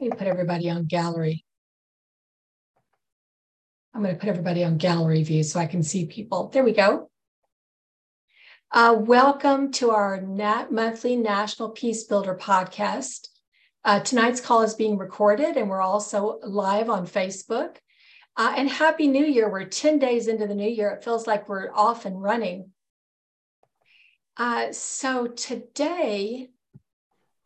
Let me put everybody on gallery. I'm going to put everybody on gallery view so I can see people. There we go. Uh, welcome to our nat- monthly National Peace Builder podcast. Uh, tonight's call is being recorded, and we're also live on Facebook. Uh, and Happy New Year. We're 10 days into the new year. It feels like we're off and running. Uh, so today,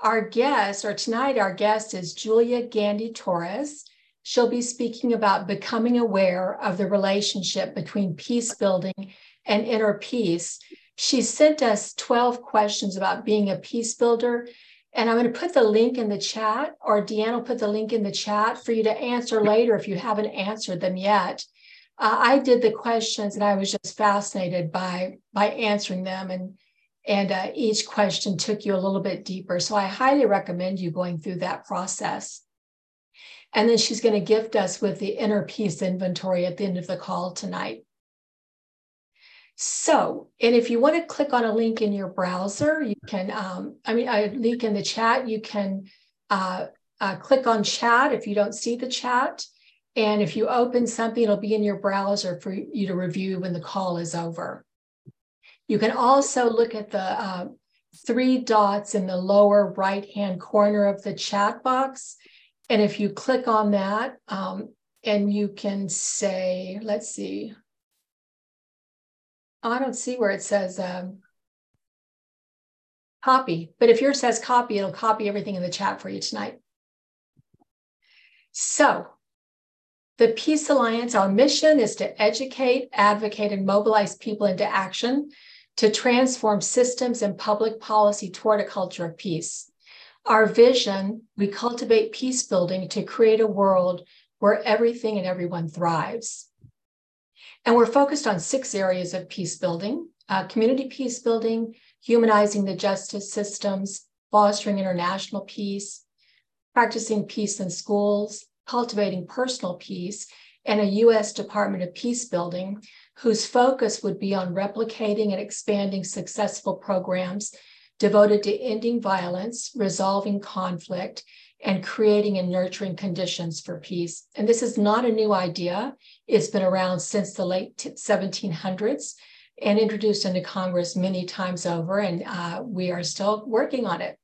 our guest, or tonight, our guest is Julia Gandy Torres. She'll be speaking about becoming aware of the relationship between peace building and inner peace. She sent us 12 questions about being a peace builder. And I'm going to put the link in the chat, or Deanne will put the link in the chat for you to answer later if you haven't answered them yet. Uh, I did the questions and I was just fascinated by by answering them. And and uh, each question took you a little bit deeper. So I highly recommend you going through that process. And then she's going to gift us with the inner peace inventory at the end of the call tonight. So, and if you want to click on a link in your browser, you can, um, I mean, a link in the chat, you can uh, uh, click on chat if you don't see the chat. And if you open something, it'll be in your browser for you to review when the call is over. You can also look at the uh, three dots in the lower right-hand corner of the chat box. And if you click on that, um, and you can say, let's see. I don't see where it says um, copy, but if yours says copy, it'll copy everything in the chat for you tonight. So the Peace Alliance, our mission is to educate, advocate, and mobilize people into action to transform systems and public policy toward a culture of peace. Our vision, we cultivate peace building to create a world where everything and everyone thrives. And we're focused on six areas of peace building uh, community peace building, humanizing the justice systems, fostering international peace, practicing peace in schools, cultivating personal peace, and a U.S. Department of Peace Building whose focus would be on replicating and expanding successful programs devoted to ending violence, resolving conflict, and creating and nurturing conditions for peace. And this is not a new idea. It's been around since the late 1700s and introduced into Congress many times over, and uh, we are still working on it.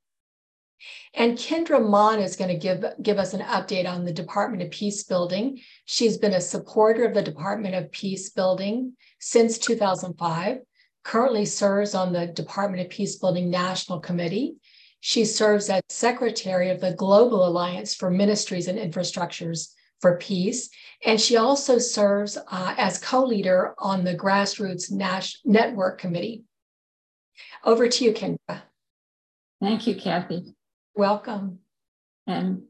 And Kendra Mon is going to give, give us an update on the Department of Peace Building. She's been a supporter of the Department of Peace Building since 2005, currently serves on the Department of Peace Building National Committee. She serves as secretary of the Global Alliance for Ministries and Infrastructures for Peace. And she also serves uh, as co leader on the Grassroots Nash- Network Committee. Over to you, Kendra. Thank you, Kathy. Welcome. And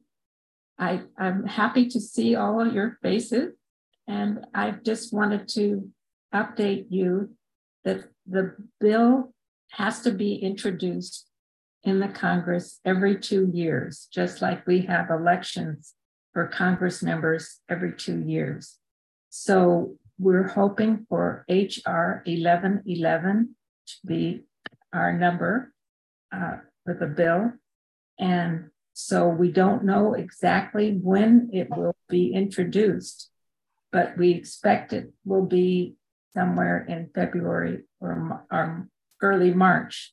I, I'm happy to see all of your faces. And I just wanted to update you that the bill has to be introduced in the Congress every two years, just like we have elections for Congress members every two years. So we're hoping for HR 1111 to be our number uh, for the bill. And so we don't know exactly when it will be introduced, but we expect it will be somewhere in February or, or early March.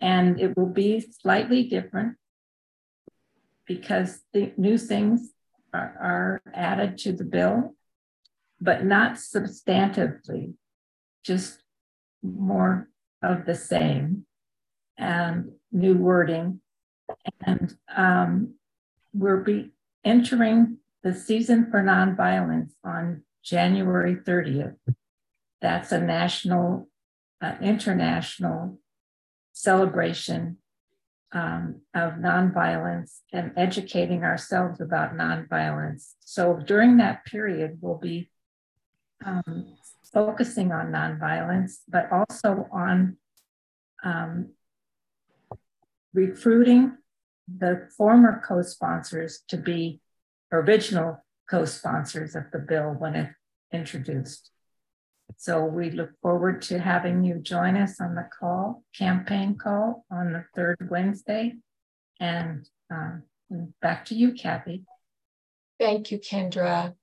And it will be slightly different because the new things are, are added to the bill, but not substantively, just more of the same and new wording and um, we'll be entering the season for nonviolence on January 30th. That's a national, uh, international celebration um, of nonviolence and educating ourselves about nonviolence. So during that period, we'll be um, focusing on nonviolence, but also on um, recruiting the former co-sponsors to be original co-sponsors of the bill when it introduced. So we look forward to having you join us on the call, campaign call on the third Wednesday. And uh, Back to you, Kathy. Thank you, Kendra.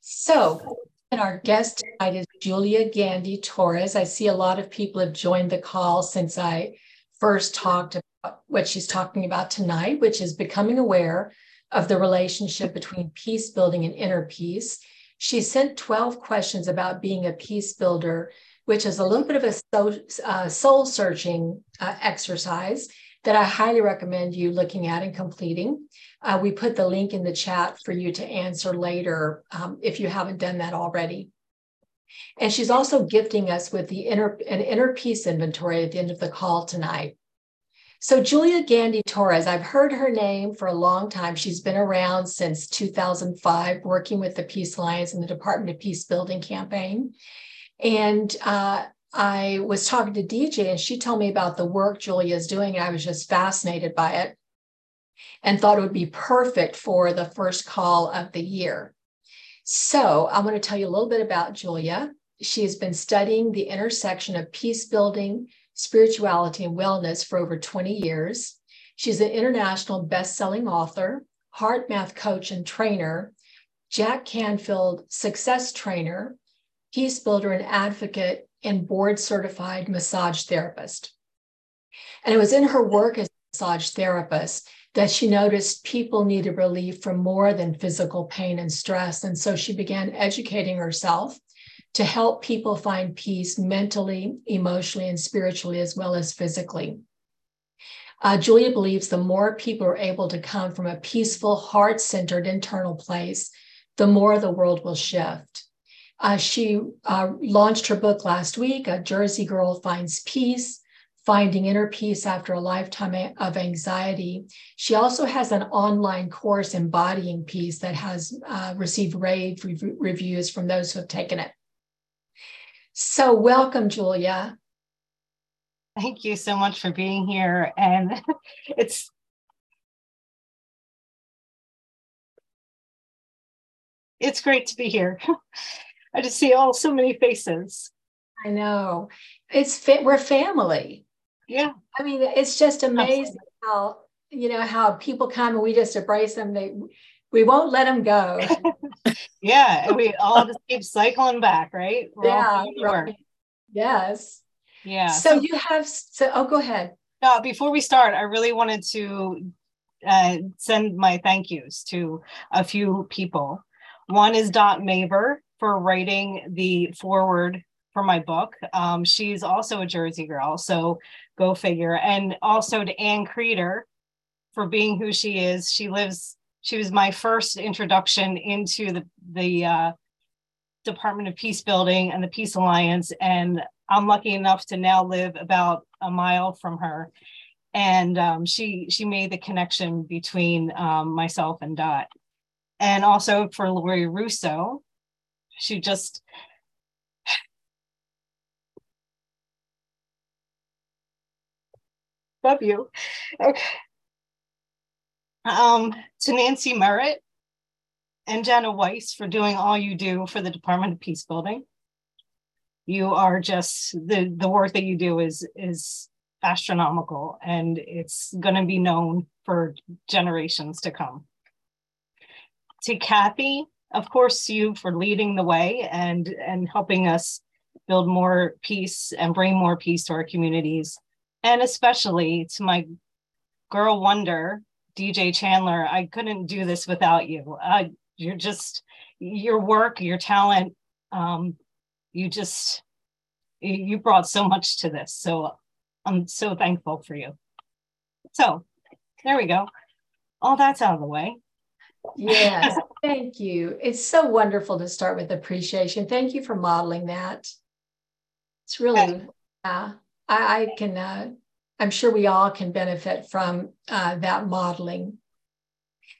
So, and our guest tonight is Julia Gandy Torres. I see a lot of people have joined the call since I first talked about what she's talking about tonight, which is becoming aware of the relationship between peace building and inner peace. She sent 12 questions about being a peace builder, which is a little bit of a uh, soul searching uh, exercise that I highly recommend you looking at and completing. Uh, we put the link in the chat for you to answer later um, if you haven't done that already. And she's also gifting us with the inner an inner peace inventory at the end of the call tonight. So Julia Gandy Torres, I've heard her name for a long time. She's been around since 2005, working with the Peace Alliance and the Department of Peace Building campaign. And uh, I was talking to DJ, and she told me about the work Julia is doing. And I was just fascinated by it, and thought it would be perfect for the first call of the year. So I want to tell you a little bit about Julia. She has been studying the intersection of peace building spirituality, and wellness for over 20 years. She's an international best-selling author, HeartMath coach and trainer, Jack Canfield success trainer, peace builder and advocate, and board certified massage therapist. And it was in her work as a massage therapist that she noticed people needed relief from more than physical pain and stress. And so she began educating herself to help people find peace mentally, emotionally, and spiritually, as well as physically. Uh, Julia believes the more people are able to come from a peaceful, heart centered internal place, the more the world will shift. Uh, she uh, launched her book last week, A Jersey Girl Finds Peace Finding Inner Peace After a Lifetime of Anxiety. She also has an online course, Embodying Peace, that has uh, received rave re- reviews from those who have taken it. So, welcome, Julia. Thank you so much for being here. And it's it's great to be here. I just see all so many faces. I know. It's fa- we're family. Yeah. I mean, it's just amazing Absolutely. how you know how people come and we just embrace them. They we won't let them go. yeah, and we all just keep cycling back, right? We're yeah, right. Yes. Yeah. So, so, you have so oh go ahead. No, before we start, I really wanted to uh, send my thank yous to a few people. One is Dot Maver for writing the foreword for my book. Um, she's also a Jersey girl, so go figure. And also to Ann Creeder for being who she is. She lives she was my first introduction into the the uh, Department of Peace Building and the Peace Alliance, and I'm lucky enough to now live about a mile from her. And um, she she made the connection between um, myself and Dot, and also for Lori Russo, she just love you. Okay um, to Nancy Merritt and Jenna Weiss for doing all you do for the Department of Peace Building. You are just the the work that you do is is astronomical and it's going to be known for generations to come. To Kathy, of course, you for leading the way and and helping us build more peace and bring more peace to our communities, and especially to my girl wonder DJ Chandler, I couldn't do this without you. Uh, you're just your work, your talent. Um, you just you brought so much to this. So I'm so thankful for you. So there we go. All that's out of the way. Yes, thank you. It's so wonderful to start with appreciation. Thank you for modeling that. It's really, uh, I, I can uh, I'm sure we all can benefit from uh, that modeling.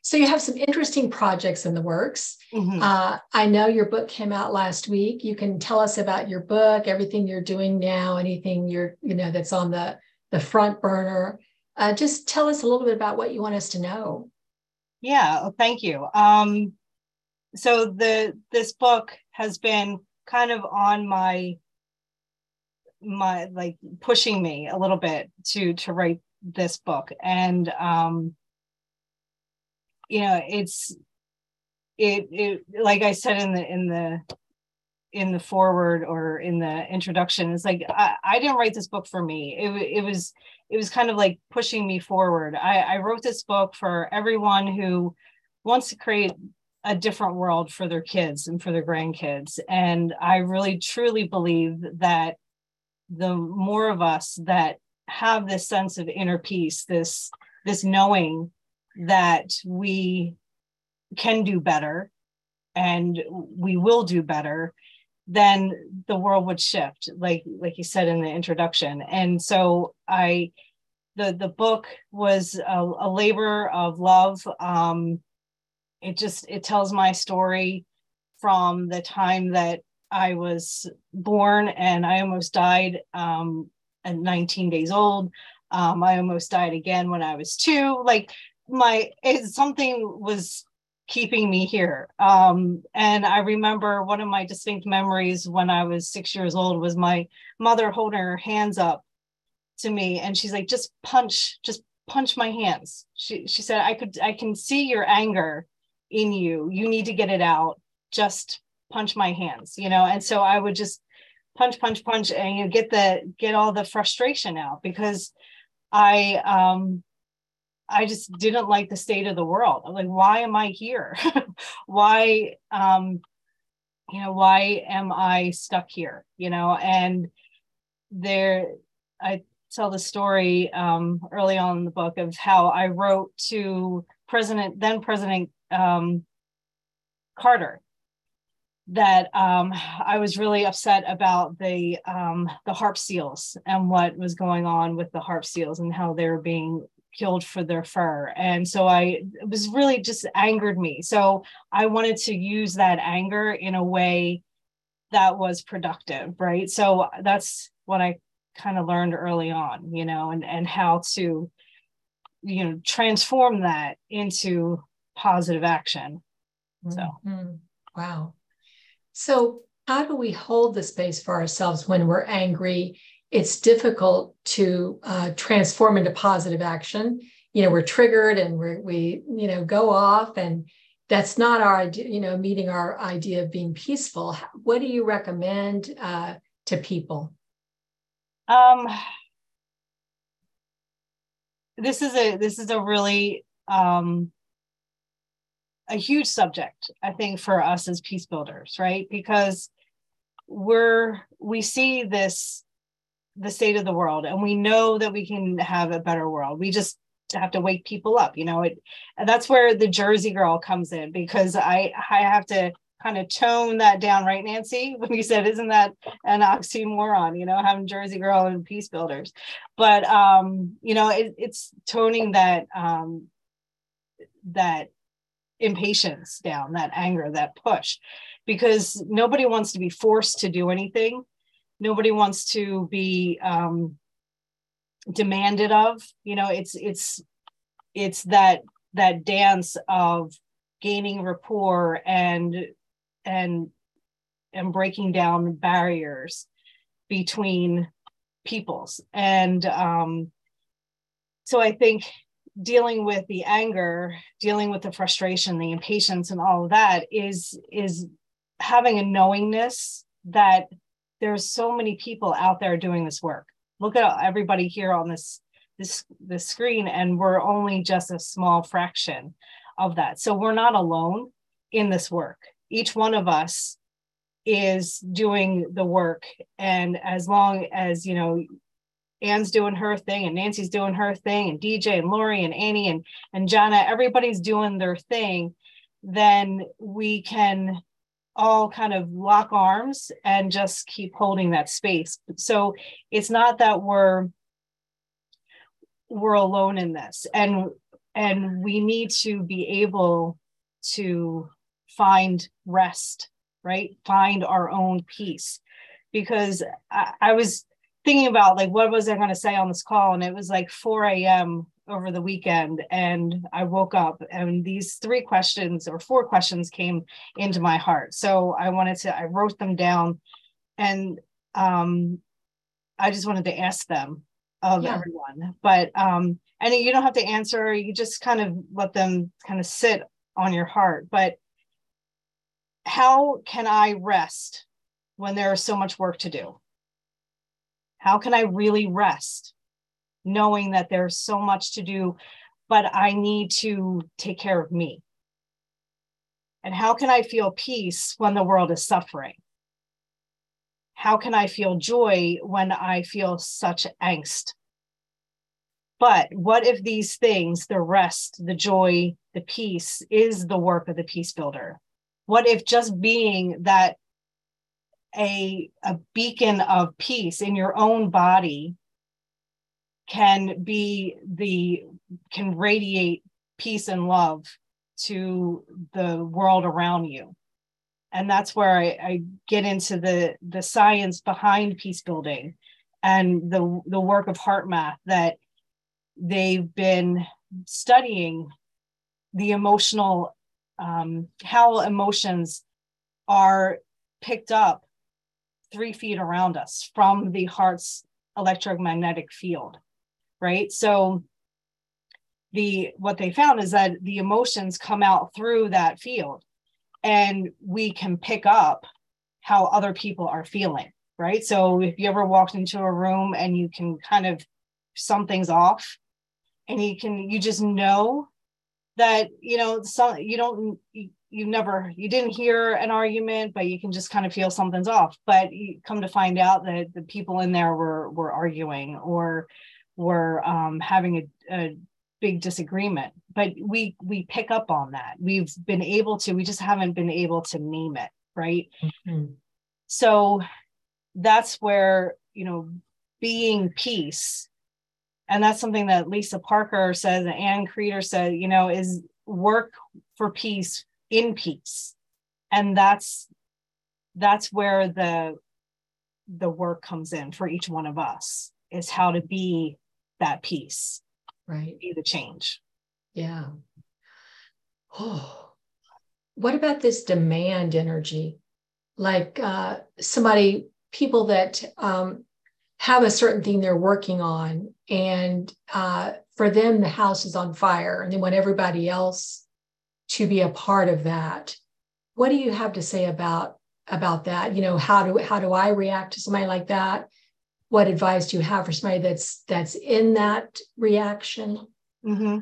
So you have some interesting projects in the works. Mm-hmm. Uh, I know your book came out last week. You can tell us about your book, everything you're doing now, anything you're you know that's on the the front burner. Uh, just tell us a little bit about what you want us to know. Yeah, thank you. Um, so the this book has been kind of on my my like pushing me a little bit to to write this book. And um you know it's it it like i said in the in the in the foreword or in the introduction it's like I, I didn't write this book for me. It, it was it was kind of like pushing me forward. I, I wrote this book for everyone who wants to create a different world for their kids and for their grandkids. And i really truly believe that the more of us that have this sense of inner peace this this knowing that we can do better and we will do better then the world would shift like like you said in the introduction. And so i the the book was a, a labor of love. Um it just it tells my story from the time that i was born and i almost died um at 19 days old um i almost died again when i was two like my it, something was keeping me here. Um, and I remember one of my distinct memories when I was six years old was my mother holding her hands up to me, and she's like, "Just punch, just punch my hands." She she said, "I could, I can see your anger in you. You need to get it out. Just punch my hands," you know. And so I would just punch, punch, punch, and you know, get the get all the frustration out because I um I just didn't like the state of the world. I'm like, why am I here? why, um, you know, why am I stuck here? You know, and there, I tell the story um, early on in the book of how I wrote to President, then President um, Carter, that um, I was really upset about the um, the harp seals and what was going on with the harp seals and how they were being killed for their fur. And so I it was really just angered me. So I wanted to use that anger in a way that was productive, right? So that's what I kind of learned early on, you know, and and how to you know transform that into positive action. So mm-hmm. wow. So how do we hold the space for ourselves when we're angry it's difficult to uh, transform into positive action. You know, we're triggered and we're, we, you know, go off and that's not our idea, you know, meeting our idea of being peaceful. What do you recommend uh, to people? Um, this is a this is a really um, a huge subject, I think, for us as peace builders, right? Because we're we see this the state of the world and we know that we can have a better world. We just have to wake people up you know? It and that's where the jersey girl comes in because i i have to kind of tone that down right nancy? When you said isn't that an oxymoron you know having jersey girl and peace builders. But um you know it, it's toning that um that impatience down that anger that push because nobody wants to be forced to do anything. Nobody wants to be um, demanded of you know it's it's it's that that dance of gaining rapport and and and breaking down barriers between peoples. And um so i think dealing with the anger dealing with the frustration the impatience and all of that is is having a knowingness that there's so many people out there doing this work. Look at everybody here on this this this screen, and we're only just a small fraction of that. So we're not alone in this work. Each one of us is doing the work, and as long as you know Anne's doing her thing and Nancy's doing her thing and DJ and Lori and Annie and and Jana, everybody's doing their thing, then we can all kind of lock arms and just keep holding that space. So it's not that we're we're alone in this and and we need to be able to find rest right find our own peace because I, I was thinking about like what was i going to say on this call and it was like 4 a.m over the weekend and I woke up and these three questions or four questions came into my heart. So I wanted to, I wrote them down and um, I just wanted to ask them of Yeah. everyone. But um, and you don't have to answer. You just kind of let them kind of sit on your heart. But how can I rest when there is so much work to do? How can I really rest knowing that there's so much to do, but I need to take care of me? And how can I feel peace when the world is suffering? How can I feel joy when I feel such angst? But what if these things, the rest, the joy, the peace, is the work of the peace builder? What if just being that a, a beacon of peace in your own body can be the can radiate peace and love to the world around you. And that's where I, I, get into the the science behind peace building and the the work of HeartMath that they've been studying the emotional um, how emotions are picked up three feet around us from the heart's electromagnetic field right? So the what they found is that the emotions come out through that field and we can pick up how other people are feeling right? So if you ever walked into a room and you can kind of something's off and you can you just know that you know some you don't you, never you didn't hear an argument but you can just kind of feel something's off. But you come to find out that the people in there were were arguing or were um, having a, a big disagreement. But we we pick up on that. We've been able to we just haven't been able to name it right? Mhm. so that's where you know being peace and that's something that lisa parker says and ann creeder said you know is work for peace in peace and that's that's where the the work comes in for each one of us is how to be that peace Right. be the change Yeah. Oh, what about this demand energy? Like uh, somebody, people that um, have a certain thing they're working on, and uh, for them, the house is on fire, and they want everybody else to be a part of that. What do you have to say about about that? You know, how do how do I react to somebody like that? What advice do you have for somebody that's that's in that reaction? hmm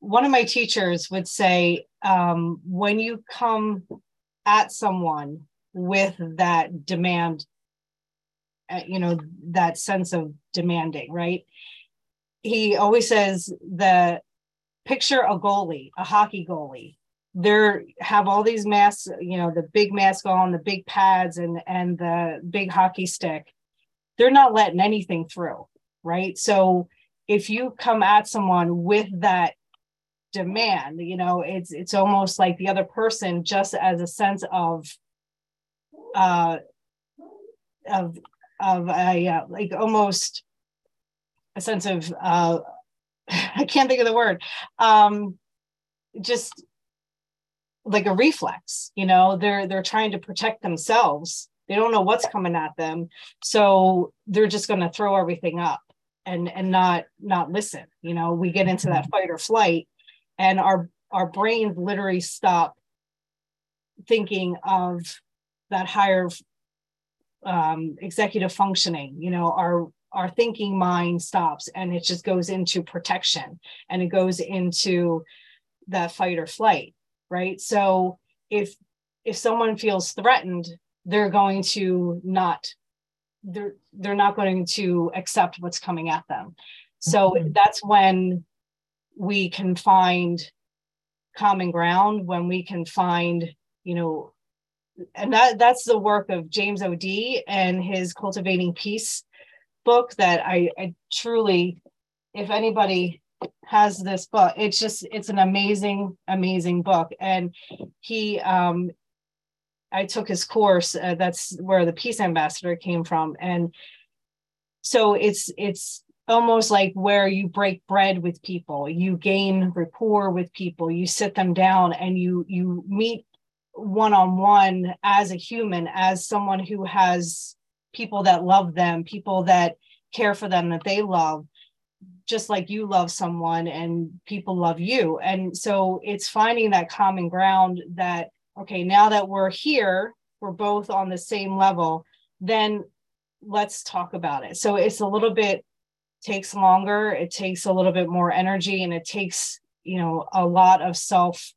One of my teachers would say, um, when you come at someone with that demand, uh, you know, that sense of demanding, right? He always says the picture a goalie, a hockey goalie. They're have all these masks, you know, the big mask on, the big pads, and and the big hockey stick. They're not letting anything through, right? So if you come at someone with that demand you know it's it's almost like the other person just as a sense of uh of of a uh, like almost a sense of uh i can't think of the word. Um just like a reflex you know they're they're trying to protect themselves. They don't know what's coming at them. So they're just going to throw everything up and and not not listen you know we get into that fight or flight and our our brains literally stop thinking of that higher um, executive functioning you know our our thinking mind stops and it just goes into protection and it goes into that fight or flight right so if if someone feels threatened they're going to not they're they're not going to accept what's coming at them so Mhm. that's when we can find common ground when we can find you know and that that's the work of James O'Dea and his cultivating peace book that i, I truly if anybody has this book it's just it's an amazing amazing book. And he um i took his course uh, that's where the peace ambassador came from. And so it's it's almost like where you break bread with people. You gain rapport with people. You sit them down and you you meet one on one as a human as someone who has people that love them people that care for them that they love just like you love someone and people love you. And so it's finding that common ground that okay now that we're here we're both on the same level then let's talk about it. So it's a little bit takes longer it takes a little bit more energy and it takes you know a lot of self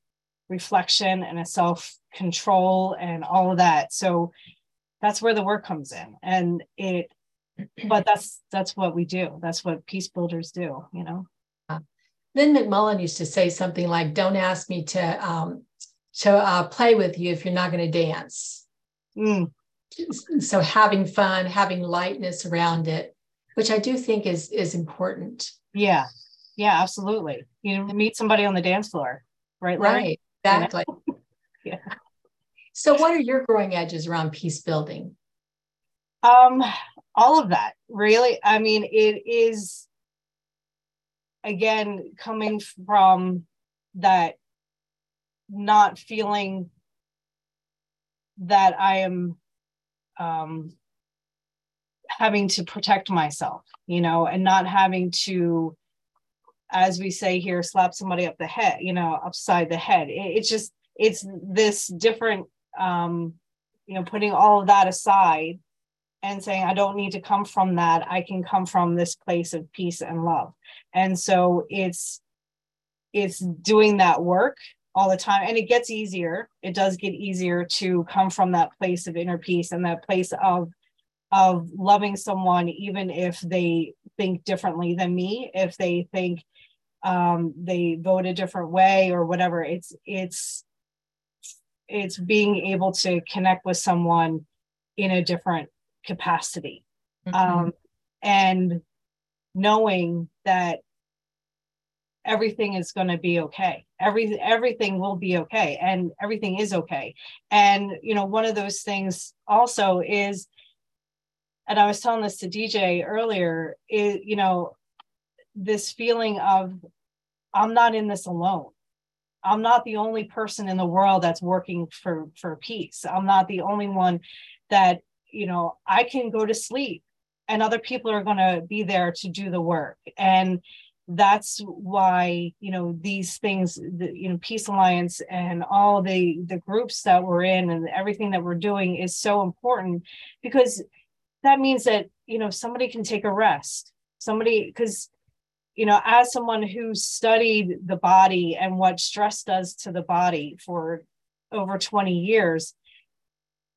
reflection and a self control and all of that. So that's where the work comes in and it but that's that's what we do. That's what peace builders do you know? Lynn mcmullen used to say something like don't ask me to um to uh, play with you if you're not going to dance. Mm. so having fun having lightness around it which i do think is is important. Yeah. Yeah absolutely. You meet somebody on the dance floor right Larry? right. Exactly. Yeah so what are your growing edges around peace building? Um all of that really. I mean it is again coming from that not feeling that i am um having to protect myself you know and not having to as we say here slap somebody up the head you know upside the head. It, it's just it's this different um you know putting all of that aside and saying i don't need to come from that. I can come from this place of peace and love. And so it's it's doing that work all the time. And it gets easier. It does get easier to come from that place of inner peace and that place of of loving someone even if they think differently than me if they think um they vote a different way or whatever. It's it's it's being able to connect with someone in a different capacity. Mm-hmm. um, and knowing that everything is going to be okay. Every everything will be okay and everything is okay. And you know one of those things also is and i was telling this to dj earlier is you know this feeling of i'm not in this alone i'm not the only person in the world that's working for for peace. I'm not the only one that you know i can go to sleep and other people are going to be there to do the work. And that's why you know these things the you know peace alliance and all the the groups that we're in and everything that we're doing is so important because that means that you know somebody can take a rest. Somebody because you know as someone who studied the body and what stress does to the body for over 20 years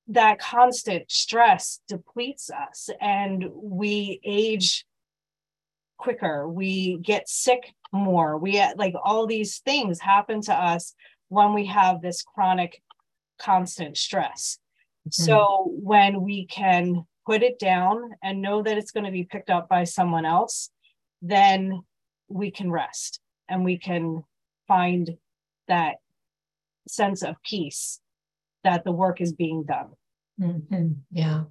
that constant stress depletes us and we age quicker. We get sick more. We like all these things happen to us when we have this chronic constant stress. Mm-hmm. so when we can put it down and know that it's going to be picked up by someone else then we can rest and we can find that sense of peace that the work is being done. Mm-hmm. Yeah.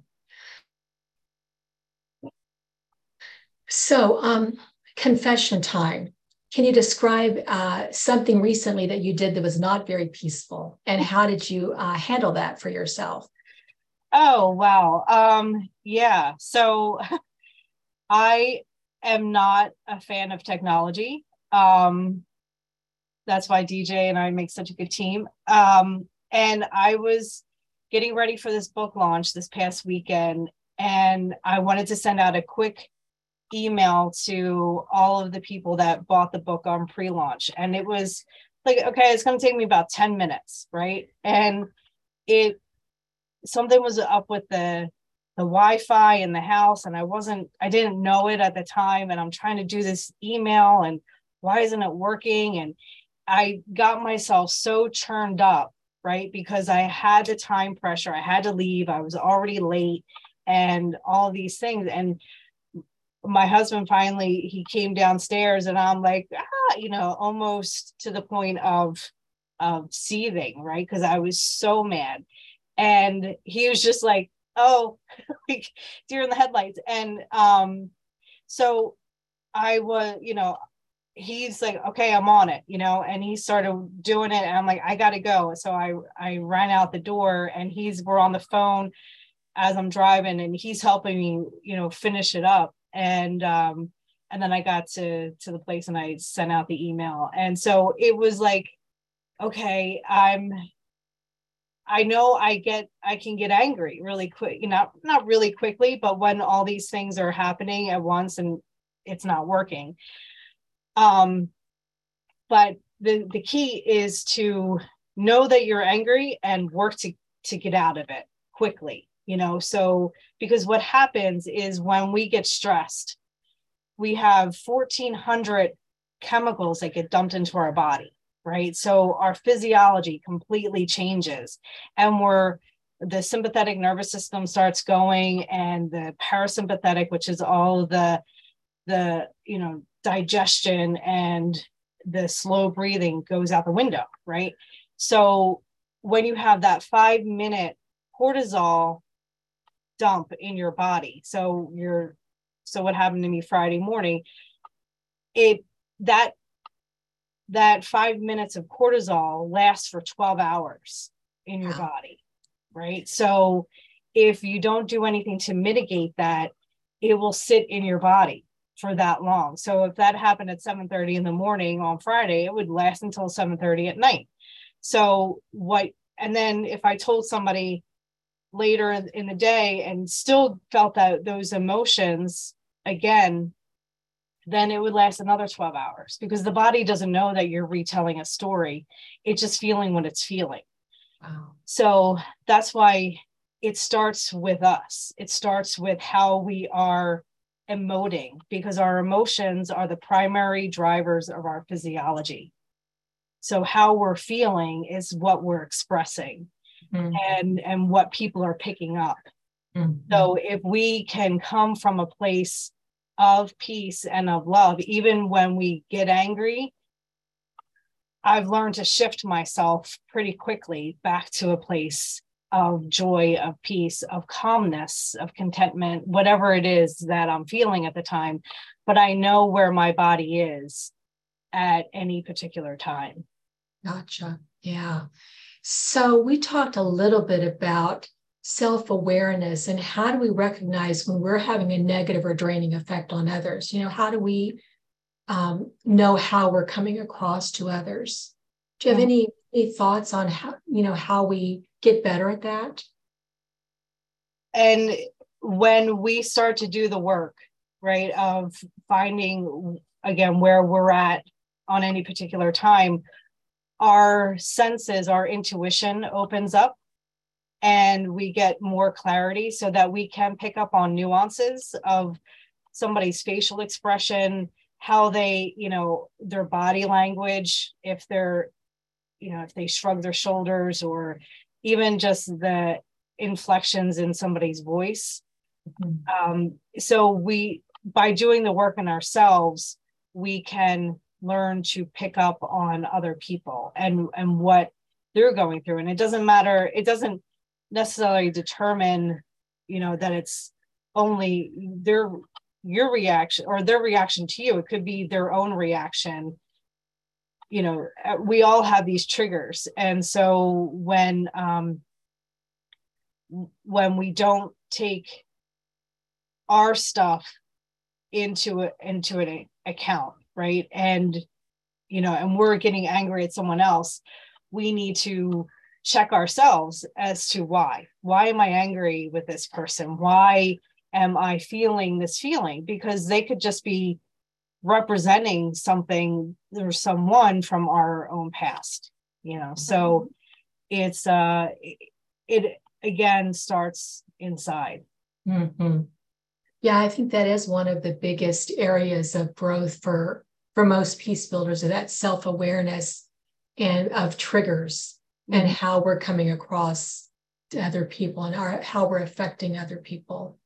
So, um, confession time. Can you describe uh, something recently that you did that was not very peaceful, and how did you uh, handle that for yourself? Oh wow, um, yeah. So, I am not a fan of technology. Um, that's why DJ and I make such a good team. Um, and I was getting ready for this book launch this past weekend, and I wanted to send out a quick email to all of the people that bought the book on pre-launch. And it was like, okay, it's going to take me about 10 minutes, right? And it something was up with the the Wi-Fi in the house, and I wasn't, I didn't know it at the time, and I'm trying to do this email, and why isn't it working? And I got myself so churned up right? Because I had the time pressure, I had to leave, I was already late, and all these things. And my husband finally he came downstairs and I'm like, ah, you know, almost to the point of of seething, right? Because I was so mad. And he was just like, oh, like deer in the headlights. And um, so I was, you know, he's like okay i'm on it you know and he started doing it and i'm like i gotta go so i i ran out the door and he's we're on the phone as i'm driving and he's helping me you know finish it up and um and then I got to to the place and I sent out the email. And so it was like, okay, I'm I know I get I can get angry really quick, you know, not really quickly, but when all these things are happening at once and it's not working. Um but the the key is to know that you're angry and work to to get out of it quickly you know so because what happens is when we get stressed we have 1400 chemicals that get dumped into our body right? So our physiology completely changes and we're the sympathetic nervous system starts going and the parasympathetic which is all the the you know digestion and the slow breathing goes out the window right? So when you have that 5 minute cortisol dump in your body so you're so what happened to me friday morning it that that five minutes of cortisol lasts for 12 hours in your wow. body right? So if you don't do anything to mitigate that it will sit in your body for that long. So if that happened at 7:30 in the morning on friday it would last until 7:30 at night. So what and then if i told somebody later in the day and still felt that those emotions again then it would last another 12 hours because the body doesn't know that you're retelling a story it's just feeling what it's feeling wow. so that's why it starts with us it starts with how we are emoting because our emotions are the primary drivers of our physiology so how we're feeling is what we're expressing mm-hmm. and and what people are picking up mm-hmm. so if we can come from a place of peace and of love even when we get angry i've learned to shift myself pretty quickly back to a place of joy of peace of calmness of contentment whatever it is that i'm feeling at the time. But i know where my body is at any particular time. Gotcha. Yeah. So, we talked a little bit about self awareness and how do we recognize when we're having a negative or draining effect on others? You know, how do we um, know how we're coming across to others? Do you have any, any thoughts on how, you know, how we get better at that? And when we start to do the work, right, of finding again where we're at on any particular time, our senses, our intuition opens up and we get more clarity so that we can pick up on nuances of somebody's facial expression, how they, you know, their body language, if they're, you know, if they shrug their shoulders or even just the inflections in somebody's voice. Mm-hmm. Um, so we, by doing the work in ourselves, we can learn to pick up on other people and and what they're going through and it doesn't matter it doesn't necessarily determine you know that it's only their your reaction or their reaction to you. It could be their own reaction. You know uh, we all have these triggers. And so when um when we don't take our stuff into into an account right? And you know and we're getting angry at someone else we need to check ourselves as to why. Why am i angry with this person? Why am i feeling this feeling? Because they could just be representing something or someone from our own past you know? So it's uh it again starts inside. Mm-hmm. Yeah, I think that is one of the biggest areas of growth for for most peace builders, of that self awareness and of triggers mm-hmm. and how we're coming across to other people and our, how we're affecting other people.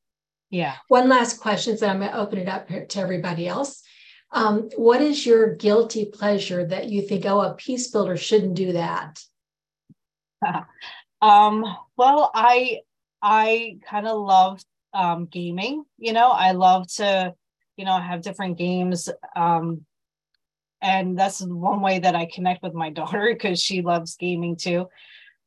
Yeah. One last question, so I'm going to open it up to everybody else. Um, what is your guilty pleasure that you think, oh, a peace builder shouldn't do that? um, well, I I kind of love um, gaming. You know, I love to, you know, have different games. Um, and that's one way that I connect with my daughter because she loves gaming too.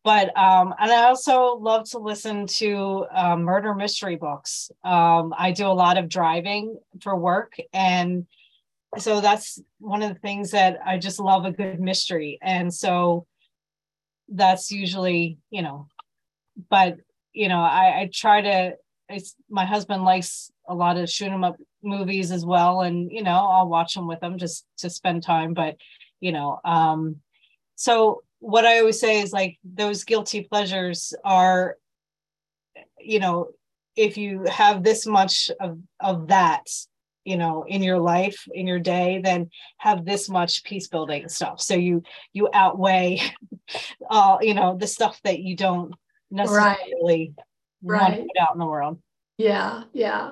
but um, and I also love to listen to uh, murder mystery books. Um, I do a lot of driving for work, and so that's one of the things that I just love a good mystery, and so that's usually you know, but you know I, I try to. It's my husband likes a lot of shoot 'em up movies as well, and you know I'll watch them with them just to spend time, but you know um so what I always say is like those guilty pleasures are, you know, if you have this much of, of that, you know, in your life, in your day, then have this much peace building stuff. So you you outweigh uh, you know, the stuff that you don't necessarily right. want to put out in the world. Yeah, yeah.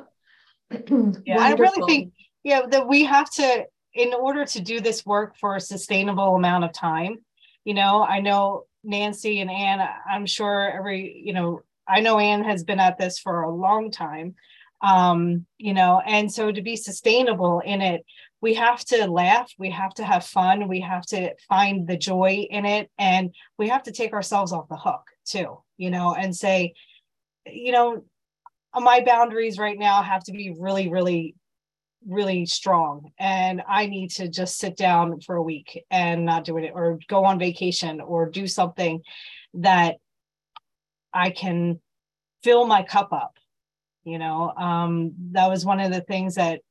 yeah, I really think yeah that we have to in order to do this work for a sustainable amount of time you know i know nancy and anne i'm sure every you know i know anne has been at this for a long time um you know and so to be sustainable in it we have to laugh we have to have fun we have to find the joy in it and we have to take ourselves off the hook too you know and say you know my boundaries right now have to be really really really strong. And i need to just sit down for a week and not do it or go on vacation or do something that i can fill my cup up you know? Um, that was one of the things that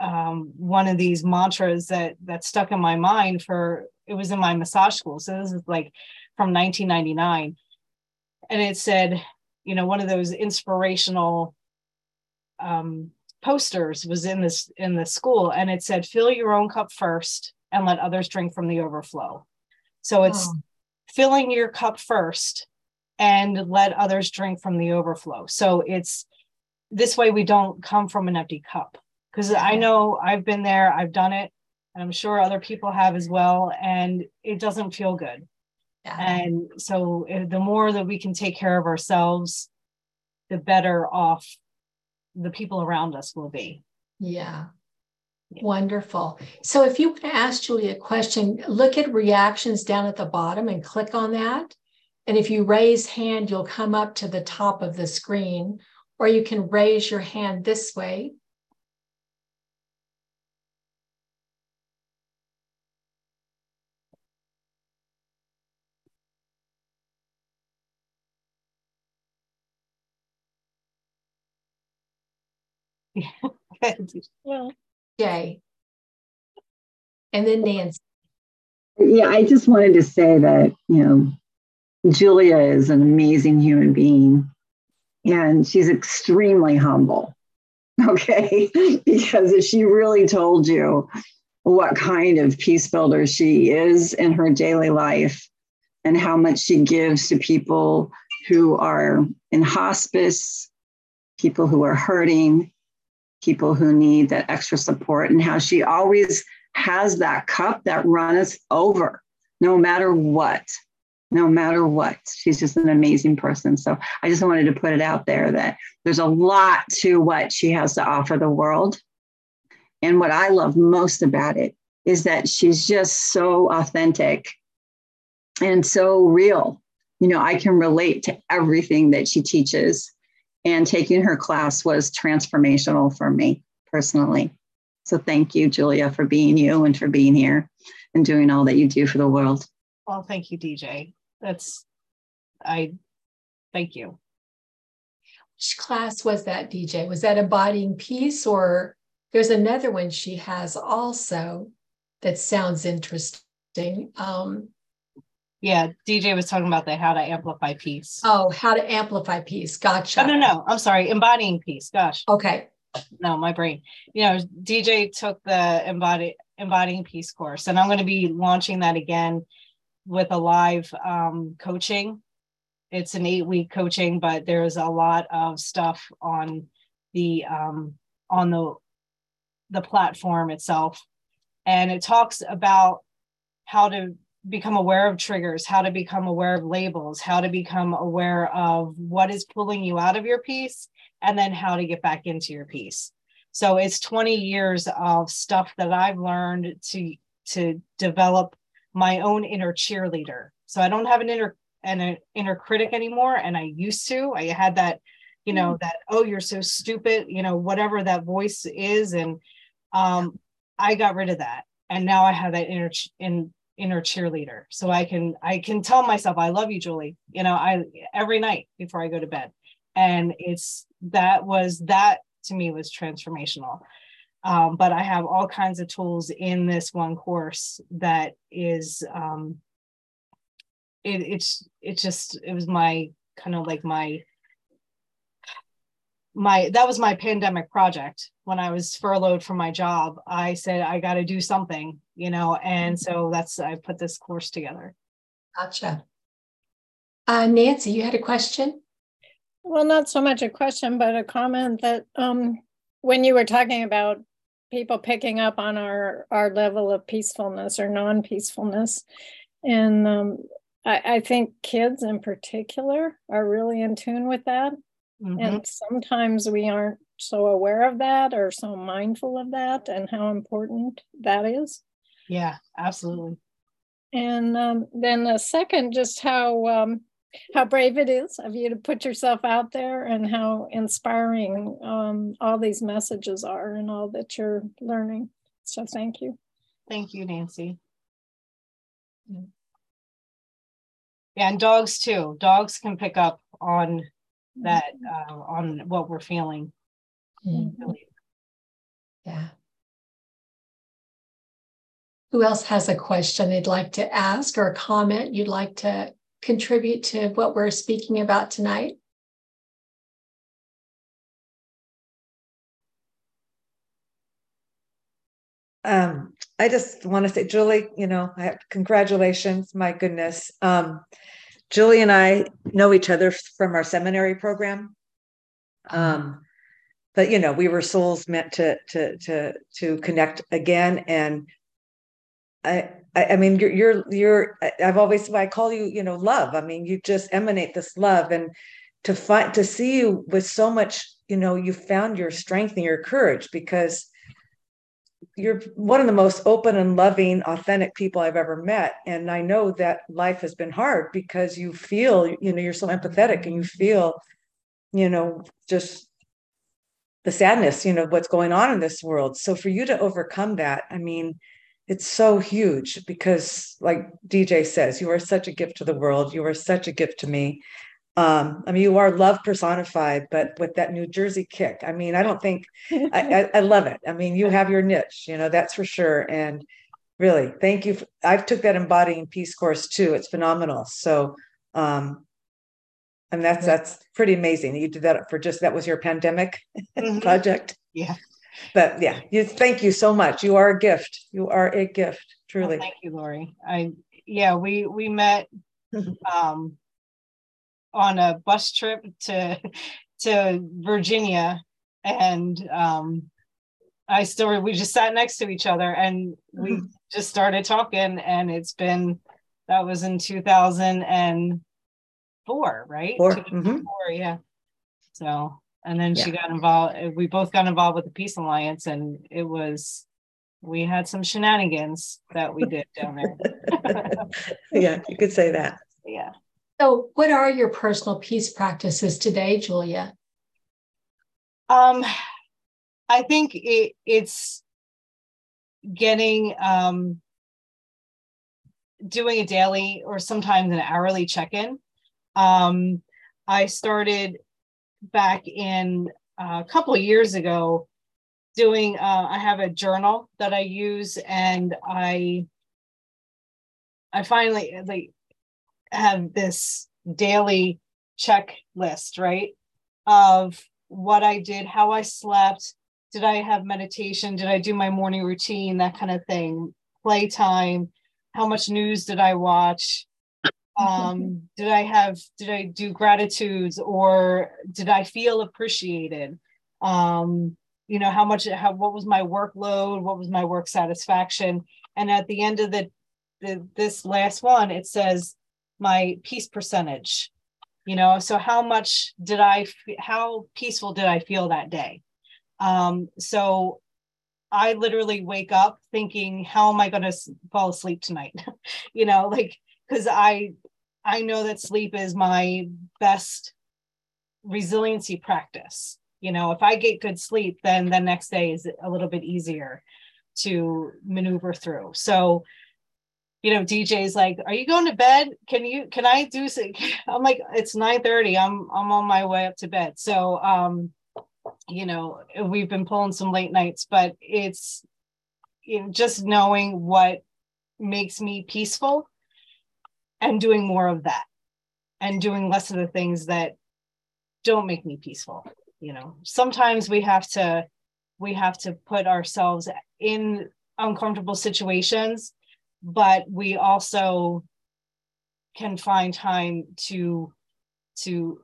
um, one of these mantras that that stuck in my mind for it was in my massage school. So this is like from 1999 and it said you know one of those inspirational um, posters was in this in the school and it said fill your own cup first and let others drink from the overflow. So it's oh. filling your cup first and let others drink from the overflow. So it's this way we don't come from an empty cup. Because i know i've been there i've done it and i'm sure other people have as well and it doesn't feel good yeah. and so eh, the more that we can take care of ourselves the better off the people around us will be. Yeah. yeah. Wonderful. So if you want to ask Julie a question, look at reactions down at the bottom and click on that. And if you raise hand, you'll come up to the top of the screen, or you can raise your hand this way well, Jay. And then Nancy. Yeah, I just wanted to say that, you know, Julia is an amazing human being and she's extremely humble. Okay. because if she really told you what kind of peace builder she is in her daily life and how much she gives to people who are in hospice, people who are hurting, people who need that extra support and how she always has that cup that runs over no matter what no matter what. She's just an amazing person. So i just wanted to put it out there that there's a lot to what she has to offer the world. And what i love most about it is that she's just so authentic and so real. You know i can relate to everything that she teaches and taking her class was transformational for me personally. So thank you, Julia, for being you and for being here and doing all that you do for the world. Well, thank you, DJ. That's, I thank you. Which class was that, DJ? Was that embodying peace or there's another one she has also that sounds interesting. Um, yeah, DJ was talking about the how to amplify peace. Oh, how to amplify peace. Gotcha. Oh, no, no, I'm sorry. Embodying peace. Gosh. Okay. No, my brain. You know, DJ took the embody embodying peace course, and I'm going to be launching that again with a live um, coaching. It's an eight week coaching, but there's a lot of stuff on the um, on the the platform itself, and it talks about how to become aware of triggers, how to become aware of labels, how to become aware of what is pulling you out of your peace, and then how to get back into your peace. So it's 20 years of stuff that I've learned to to develop my own inner cheerleader. So I don't have an inner and an inner critic anymore and i used to i had that you know that oh you're so stupid you know whatever that voice is and um i got rid of that and now i have that inner in inner cheerleader. So i can i can tell myself i love you julie. You know i every night before i go to bed. And it's that was that to me was transformational. Um, but i have all kinds of tools in this one course that is um, it, it's it just it was my kind of like my my that was my pandemic project. When i was furloughed from my job i said i got to do something you know and so that's i put this course together. Gotcha. Uh, nancy you had a question? Well not so much a question but a comment that um, when you were talking about people picking up on our our level of peacefulness or non-peacefulness and um, I, I think kids in particular are really in tune with that. Mm-hmm. And sometimes we aren't so aware of that or so mindful of that and how important that is. Yeah, absolutely. And um, then the second, just how um, how brave it is of you to put yourself out there and how inspiring um, all these messages are and all that you're learning. So thank you. Thank you, Nancy. Yeah and dogs too dogs can pick up on that uh, on what we're feeling mm-hmm. yeah who else has a question they'd like to ask or a comment you'd like to contribute to what we're speaking about tonight um, I just want to say, Julie, you know, I have, congratulations. My goodness. Um, Julie and I know each other from our seminary program. Um, but you know, we were souls meant to to to to connect again. And I I, I mean, you're you're you're. I've always I call you, you know, love. I mean, you just emanate this love, and to find to see you with so much, you know, you found your strength and your courage because you're one of the most open and loving authentic people i've ever met. And i know that life has been hard because you feel you know you're so empathetic and you feel you know just the sadness you know what's going on in this world. So for you to overcome that i mean it's so huge because like dj says you are such a gift to the world. You are such a gift to me um, I mean, you are love personified, but with that New Jersey kick. I mean, I don't think I, I, I, love it. I mean, you have your niche, you know, that's for sure. And really, thank you. For, I've took that embodying peace course too. It's phenomenal. So, um, and that's that's pretty amazing. You did that for just that was your pandemic mm-hmm. project. Yeah. But yeah, you thank you so much. You are a gift. You are a gift, truly. Well, thank you, Lori. I yeah, we we met um on a bus trip to to Virginia, and um, I still we just sat next to each other and we mm-hmm. just started talking, and it's been that was in two thousand and four, right? 4 mm-hmm. yeah. So and then yeah. she got involved. We both got involved with the Peace Alliance, and it was we had some shenanigans that we did down there. yeah, you could say that. Yeah. So, what are your personal peace practices today, Julia? Um, I think it, it's getting um, doing a daily or sometimes an hourly check-in. Um, I started back in uh, a couple years ago doing. Uh, I have a journal that I use, and I I finally like have this daily checklist, right? Of what I did, how I slept, did I have meditation, did I do my morning routine, that kind of thing, playtime, how much news did I watch? Um, did I have, did I do gratitudes or did I feel appreciated? Um, you know, how much, how, what was my workload? What was my work satisfaction? And at the end of the, the this last one, it says, my peace percentage you know so how much did i how peaceful did i feel that day um so i literally wake up thinking how am i going to fall asleep tonight you know like because i I know that sleep is my best resiliency practice. You know, if I get good sleep, then the next day is a little bit easier to maneuver through. So, you know, DJ's like, "Are you going to bed? Can you? Can I do?" So? I'm like, "It's 9:30. I'm I'm on my way up to bed." So, um, you know, we've been pulling some late nights, but it's you know, just knowing what makes me peaceful and doing more of that and doing less of the things that don't make me peaceful you know sometimes we have to we have to put ourselves in uncomfortable situations but we also can find time to to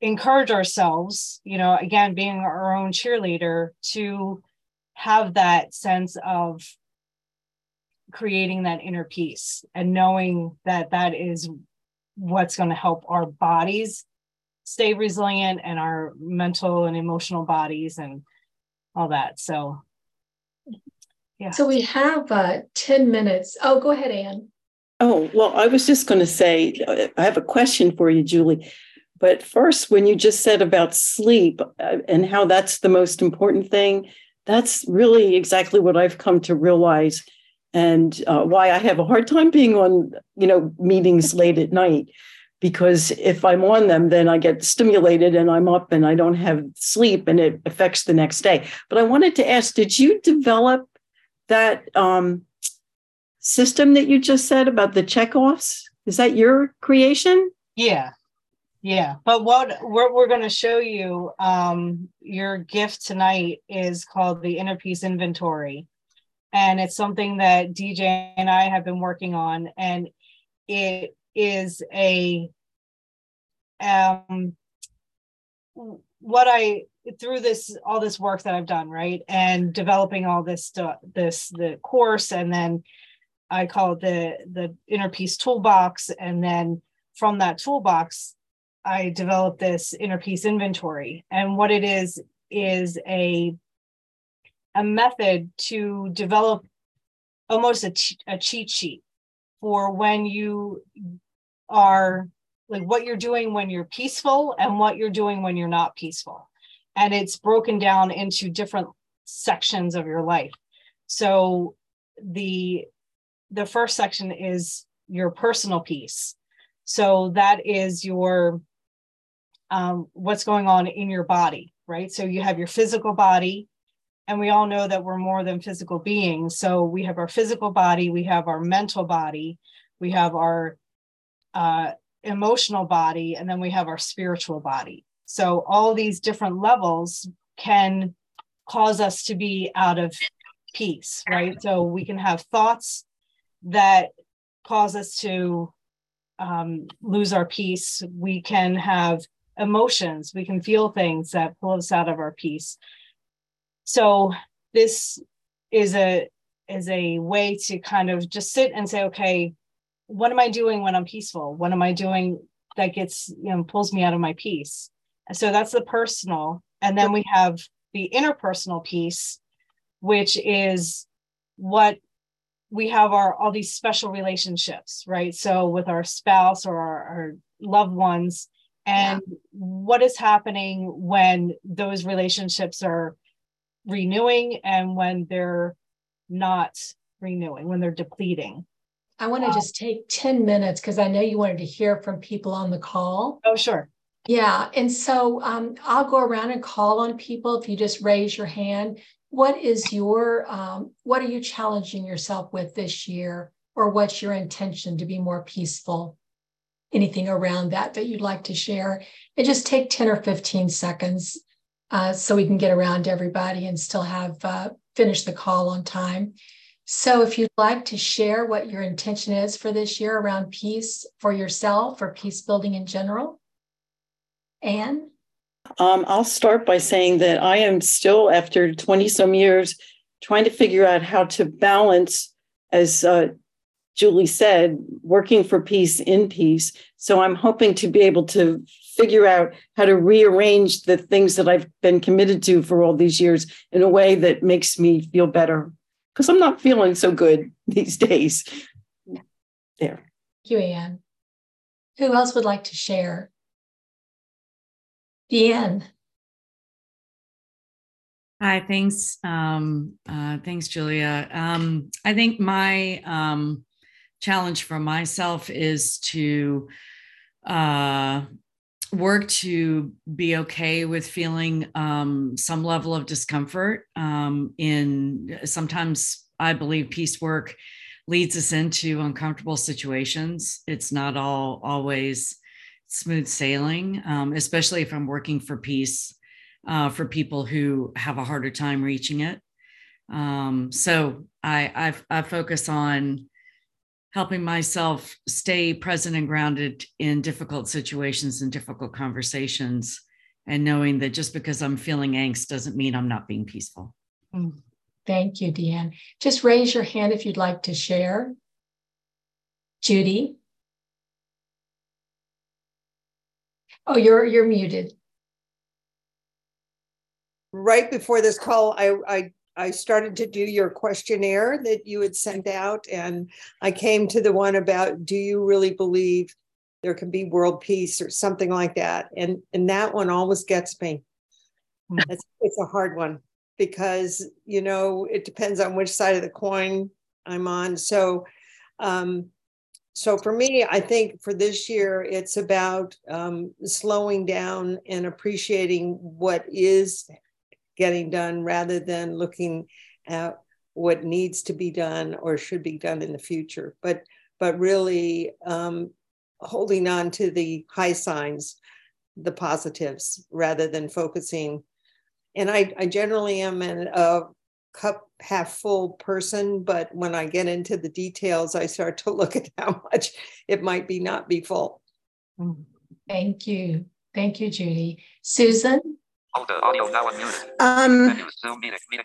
encourage ourselves you know again being our own cheerleader to have that sense of creating that inner peace and knowing that that is what's going to help our bodies stay resilient and our mental and emotional bodies and all that. So yeah so we have uh 10 minutes oh go ahead anne oh well i was just going to say i have a question for you julie but first when you just said about sleep uh, and how that's the most important thing that's really exactly what i've come to realize and uh, why I have a hard time being on, you know, meetings late at night. Because if I'm on them, then I get stimulated and I'm up and I don't have sleep and it affects the next day. But I wanted to ask did you develop that um, system that you just said about the checkoffs? Is that your creation? Yeah. Yeah. But what we're, we're going to show you, um, your gift tonight is called the Inner Peace Inventory and it's something that DJ and I have been working on, and it is a um what I through this all this work that I've done, right, and developing all this this the course, and then I call it the the inner peace toolbox, and then from that toolbox, I developed this inner peace inventory, and what it is is a a method to develop almost a, a cheat sheet for when you are like what you're doing when you're peaceful and what you're doing when you're not peaceful and it's broken down into different sections of your life. So the the first section is your personal peace. so that is your um, what's going on in your body right? So you have your physical body and we all know that we're more than physical beings. So we have our physical body we have our mental body we have our uh, emotional body and then we have our spiritual body so all these different levels can cause us to be out of peace right? So we can have thoughts that cause us to um, lose our peace. We can have emotions. We can feel things that pull us out of our peace. So this is a is a way to kind of just sit and say okay what am i doing when i'm peaceful? What am i doing that gets you know pulls me out of my peace so that's the personal and then we have the interpersonal peace which is what we have our all these special relationships right so with our spouse or our, our loved ones and yeah. what is happening when those relationships are renewing and when they're not renewing, when they're depleting. I want to um, just take 10 minutes because I know you wanted to hear from people on the call. Oh, sure. Yeah. And so um, I'll go around and call on people if you just raise your hand. What is your, um, what are you challenging yourself with this year? Or what's your intention to be more peaceful? Anything around that that you'd like to share? And just take 10 or 15 seconds uh, so we can get around everybody and still have uh, finish the call on time. So, if you'd like to share what your intention is for this year around peace for yourself or peace building in general, Anne? Um, I'll start by saying that I am still, after 20 some years, trying to figure out how to balance, as uh, Julie said, working for peace in peace. So I'm hoping to be able to figure out how to rearrange the things that I've been committed to for all these years in a way that makes me feel better because I'm not feeling so good these days. There. Thank you, Anne. Who else would like to share? Deanne. Hi, thanks. Um, uh, thanks, Julia. Um, I think my um, challenge for myself is to uh, work to be okay with feeling um, some level of discomfort. Um, in sometimes I believe peace work leads us into uncomfortable situations. It's not all always smooth sailing, um, especially if I'm working for peace uh, for people who have a harder time reaching it. Um, so I, I've, I focus on helping myself stay present and grounded in difficult situations and difficult conversations and knowing that just because I'm feeling angst doesn't mean I'm not being peaceful. Mm. Thank you, Deanne. Just raise your hand if you'd like to share. Judy. Oh, you're you're muted. Right before this call, I, I I started to do your questionnaire that you had sent out, and I came to the one about do you really believe there can be world peace or something like that? And and that one always gets me. Hmm. It's, it's a hard one because you know it depends on which side of the coin I'm on. So, um, so for me, I think for this year, it's about um, slowing down and appreciating what is getting done rather than looking at what needs to be done or should be done in the future. But but really um, holding on to the high signs the positives rather than focusing. And i, I generally am an, a cup half full person but when i get into the details i start to look at how much it might be not be full. Thank you. Thank you judy. Susan? Um,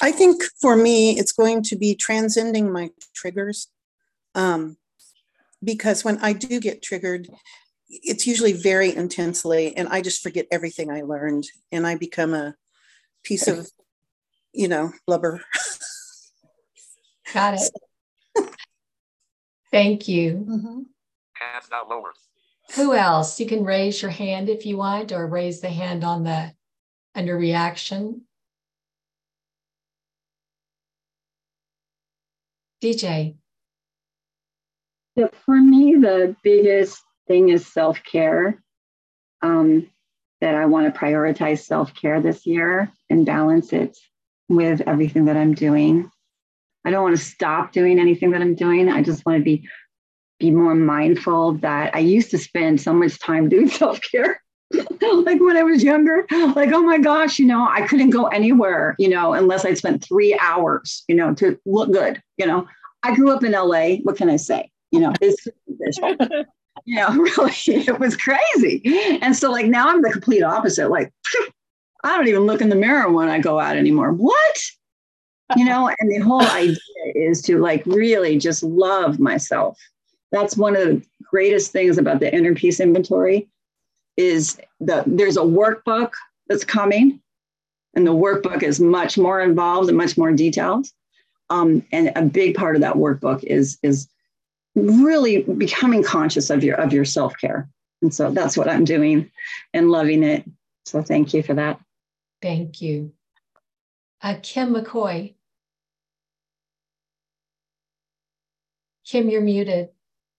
I think for me, it's going to be transcending my triggers. Um, because when I do get triggered, it's usually very intensely, and I just forget everything I learned, and I become a piece of, you know, blubber. Got it. Thank you. Mm-hmm. Hands now lower. Who else? You can raise your hand if you want, or raise the hand on the under reaction. DJ. For me, the biggest thing is self care. Um, that I want to prioritize self care this year and balance it with everything that I'm doing. I don't want to stop doing anything that I'm doing. I just want to be be more mindful that I used to spend so much time doing self care like when I was younger, like, oh my gosh, you know, I couldn't go anywhere, you know, unless I'd spent three hours, you know, to look good. You know, I grew up in LA. What can I say? You know, it's, you know, really, it was crazy. And so, like, now I'm the complete opposite. Like, I don't even look in the mirror when I go out anymore. What? You know, and the whole idea is to like really just love myself. That's one of the greatest things about the inner peace inventory is that there's a workbook that's coming, and the workbook is much more involved and much more detailed. Um, and a big part of that workbook is is really becoming conscious of your of your self care. And so that's what I'm doing and loving it. So thank you for that. Thank you. Uh, Kim McCoy. Kim, you're muted.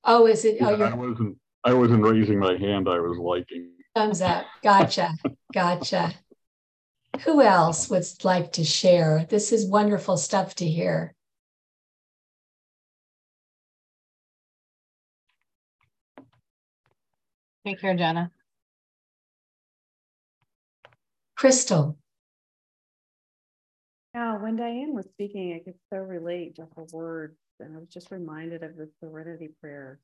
Oh, is it? Oh, yeah, I wasn't. I wasn't raising my hand. I was liking. Thumbs up. Gotcha. Gotcha. Who else would like to share? This is wonderful stuff to hear. Take care, Jenna. Crystal. Yeah, when Diane was speaking, I could so relate to her words. And I was just reminded of the serenity prayer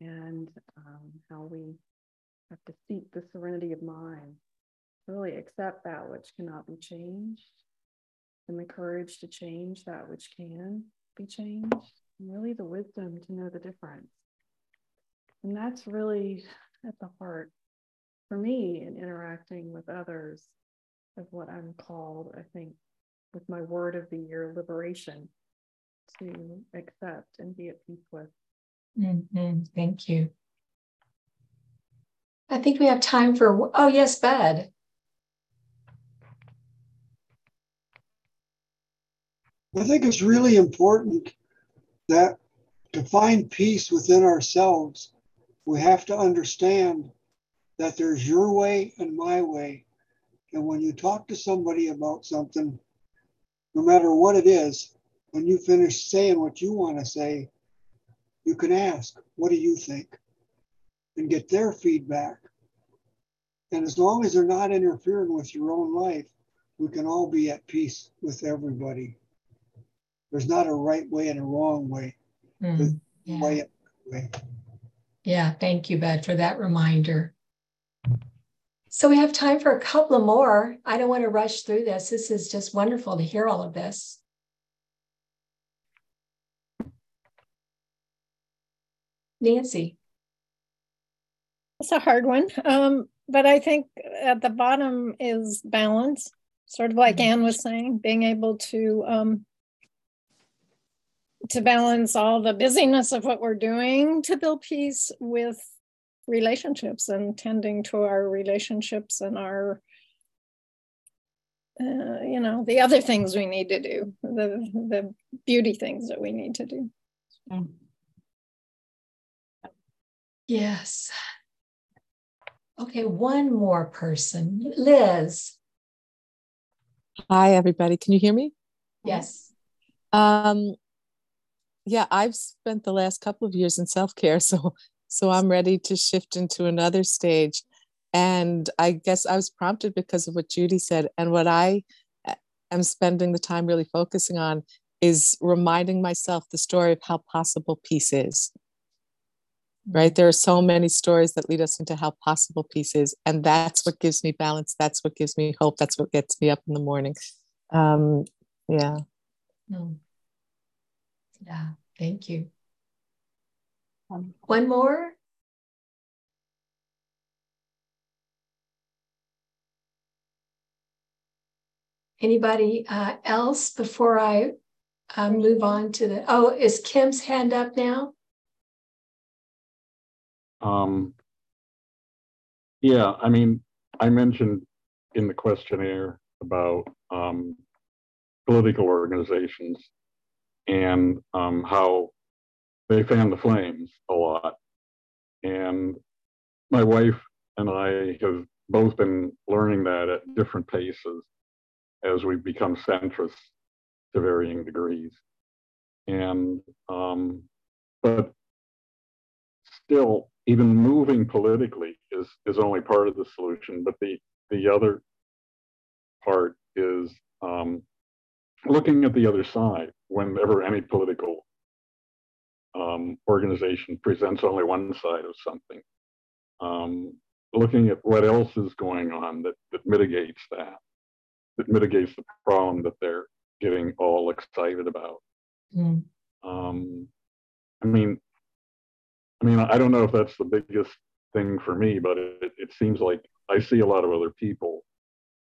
and um, how we have to seek the serenity of mind, really accept that which cannot be changed, and the courage to change that which can be changed, and really the wisdom to know the difference. And that's really at the heart for me in interacting with others of what I'm called, I think, with my word of the year, liberation, to accept and be at peace with. Mm-hmm. Thank you. I think we have time for, oh, yes, Bud. I think it's really important that to find peace within ourselves, we have to understand that there's your way and my way. And when you talk to somebody about something, no matter what it is, when you finish saying what you want to say, you can ask, What do you think? and get their feedback. And as long as they're not interfering with your own life, we can all be at peace with everybody. There's not a right way and a wrong way. Mm, yeah. way, way. yeah, thank you, Bud, for that reminder. So we have time for a couple more. I don't want to rush through this. This is just wonderful to hear all of this. Nancy. It's a hard one. Um, but I think at the bottom is balance, sort of like Anne was saying, being able to um, to balance all the busyness of what we're doing to build peace with relationships and tending to our relationships and our uh, you know the other things we need to do the the beauty things that we need to do. Yes. Okay one more person. Liz. Hi everybody. Can you hear me? Yes. Um yeah i've spent the last couple of years in self-care so so I'm ready to shift into another stage. And I guess I was prompted because of what Judy said. And what I uh, am spending the time really focusing on is reminding myself the story of how possible peace is. Right? There are so many stories that lead us into how possible peace is. And that's what gives me balance. That's what gives me hope. That's what gets me up in the morning. Um, yeah. Mm. Yeah. Thank you. Um, one more. Anybody uh, else before I uh, move on to the, oh, is Kim's hand up now? Um, yeah, I mean, I mentioned in the questionnaire about um, political organizations and um, how they fan the flames a lot. And my wife and I have both been learning that at different paces as we've become centrists to varying degrees. And, um, but still, even moving politically is, is only part of the solution. But the, the other part is um, looking at the other side whenever any political um, organization presents only one side of something. Um, looking at what else is going on that, that mitigates that, that mitigates the problem that they're getting all excited about. Mm. Um, I mean, I mean, I don't know if that's the biggest thing for me, but it, it seems like I see a lot of other people,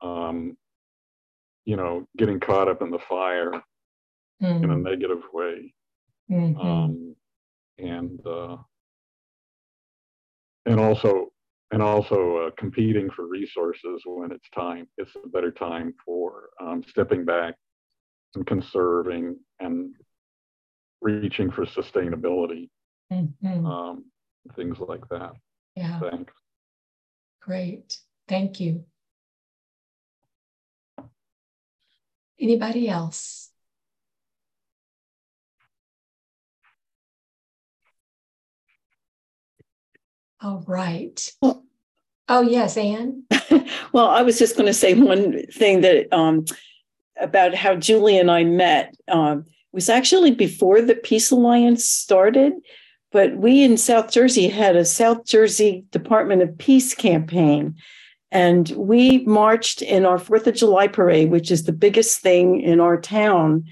um, you know, getting caught up in the fire mm. in a negative way. Mm-hmm. Um, and uh, and also and also uh, competing for resources when it's time. It's a better time for um, stepping back and conserving and reaching for sustainability, mm-hmm. um, things like that. Yeah. Thanks. Great. Thank you. Anybody else? All right. Well, oh, yes, Anne. well, I was just going to say one thing that um, about how Julie and I met um, was actually before the Peace Alliance started. But we in South Jersey had a South Jersey Department of Peace campaign. And we marched in our Fourth of July parade, which is the biggest thing in our town.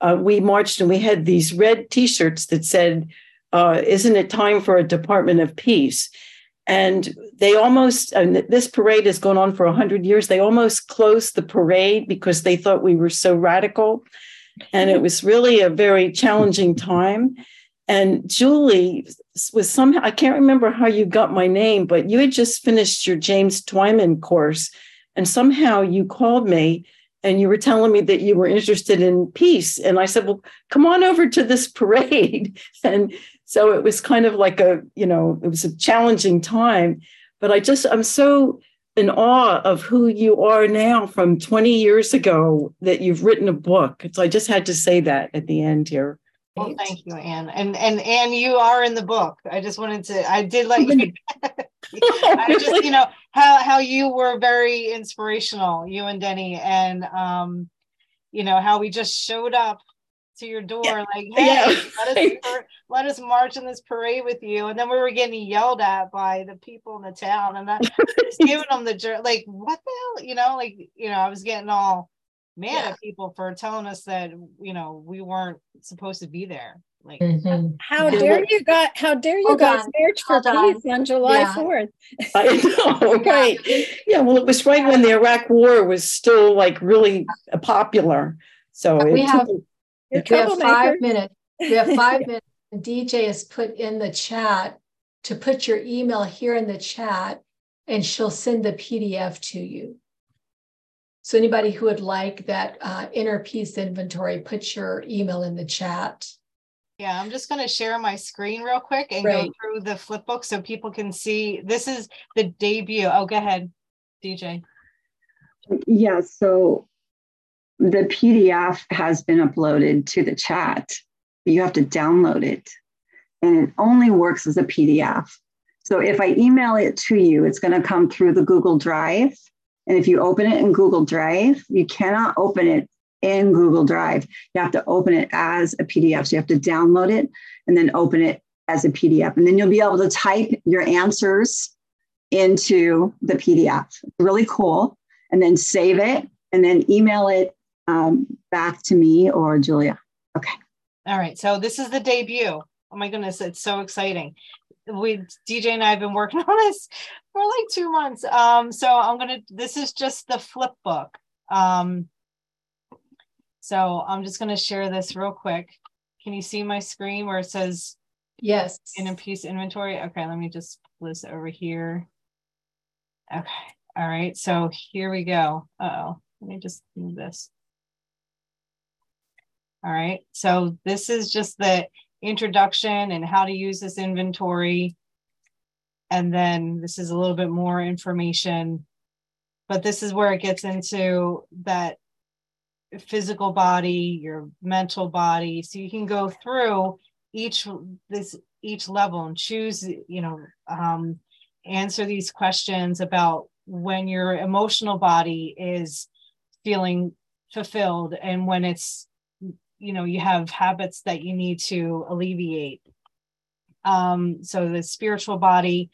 Uh, we marched and we had these red t shirts that said, uh, isn't it time for a Department of Peace? And they almost, and this parade has gone on for 100 years, they almost closed the parade because they thought we were so radical. And it was really a very challenging time. And Julie was somehow, I can't remember how you got my name, but you had just finished your James Twyman course. And somehow you called me and you were telling me that you were interested in peace. And I said, Well, come on over to this parade. And so it was kind of like a, you know, it was a challenging time. But I just, I'm so in awe of who you are now from 20 years ago that you've written a book. So I just had to say that at the end here. Well, thank you, Anne. And and Anne, you are in the book. I just wanted to. I did let you. I just, you know, how how you were very inspirational, you and Denny, and um, you know how we just showed up to your door yeah. like, hey, yeah. let us let us march in this parade with you. And then we were getting yelled at by the people in the town, and I was giving them the like, what the hell, you know, like you know, I was getting all mad yeah. at people for telling us that you know we weren't supposed to be there. Like, mm-hmm. how dare you got how dare you Hold guys on. march for Hold peace on, on July fourth? Yeah. I know, right? Yeah, well, it was right when the Iraq War was still like really popular. So we have we have five minutes. We have five minutes. DJ has put in the chat to put your email here in the chat, and she'll send the PDF to you. So anybody who would like that uh, inner peace inventory, put your email in the chat. Yeah, I'm just going to share my screen real quick and go through the flip book so people can see. This is the debut. Oh, go ahead, DJ. Yeah, so the PDF has been uploaded to the chat. You have to download it, and it only works as a PDF. So if I email it to you, it's going to come through the Google Drive and if you open it in Google Drive, you cannot open it in Google Drive. You have to open it as a PDF. So you have to download it and then open it as a PDF. And then you'll be able to type your answers into the PDF. Really cool. And then save it and then email it um, back to me or Julia. Okay. All right. So this is the debut. Oh my goodness, it's so exciting we DJ and I have been working on this for like two months. Um, so I'm gonna. This is just the flip book. Um, so I'm just gonna share this real quick. Can you see my screen where it says yes in a piece inventory? Okay, let me just pull this over here. Okay, all right. So here we go. Uh oh, let me just move this. All right, so this is just the introduction and how to use this inventory. And then this is a little bit more information, but this is where it gets into that physical body, your mental body. So you can go through each this each level and choose, you know, um, answer these questions about when your emotional body is feeling fulfilled and when it's you know you have habits that you need to alleviate. Um so the spiritual body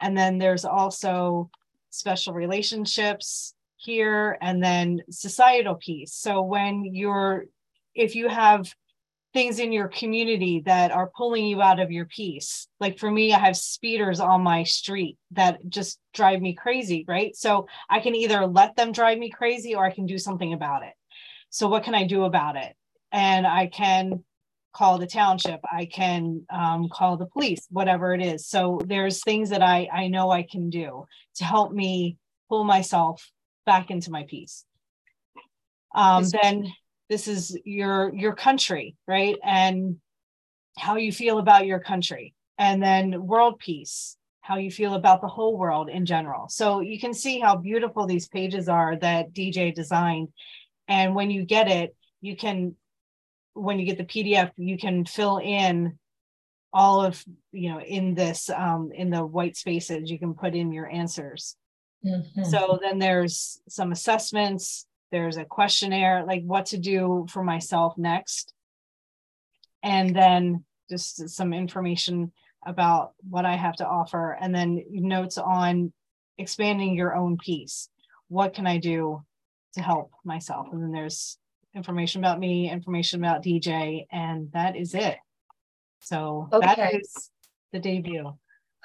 and then there's also special relationships here and then societal peace so when you're if you have things in your community that are pulling you out of your peace like for me i have speeders on my street that just drive me crazy right? So i can either let them drive me crazy or i can do something about it. So what can i do about it and I can call the township i can um, call the police whatever it is. So there's things that i i know i can do to help me pull myself back into my peace. Um, then this is your your country right? And how you feel about your country. And then world peace how you feel about the whole world in general. So you can see how beautiful these pages are that dj designed. And when you get it you can when you get the PDF, you can fill in all of you know in this um, in the white spaces. You can put in your answers. Mm-hmm. So then there's some assessments. There's a questionnaire, like what to do for myself next, and then just some information about what I have to offer, and then notes on expanding your own peace. What can I do to help myself? And then there's information about me, information about DJ, and that is it. So okay. that is the debut.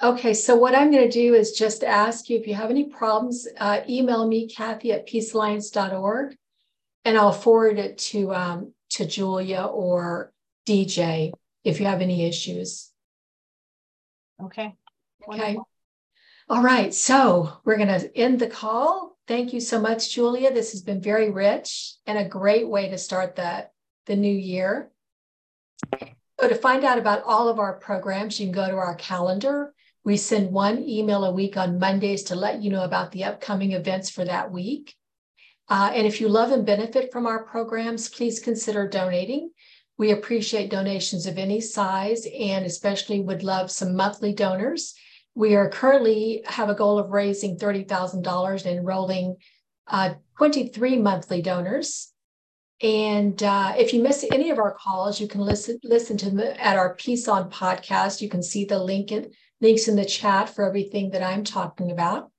Okay, so what I'm going to do is just ask you if you have any problems, uh, email me, Kathy at peacealliance.org, and I'll forward it to um, to Julia or DJ if you have any issues. Okay. Okay. All right. So we're going to end the call. Thank you so much, Julia. This has been very rich and a great way to start the, the new year. So to find out about all of our programs, you can go to our calendar. We send one email a week on Mondays to let you know about the upcoming events for that week. Uh, and if you love and benefit from our programs, please consider donating. We appreciate donations of any size and especially would love some monthly donors. We are currently have a goal of raising $30,000 and enrolling uh, 23 monthly donors. And uh, if you miss any of our calls, you can listen listen to them at our Peace On podcast. You can see the link in, links in the chat for everything that I'm talking about.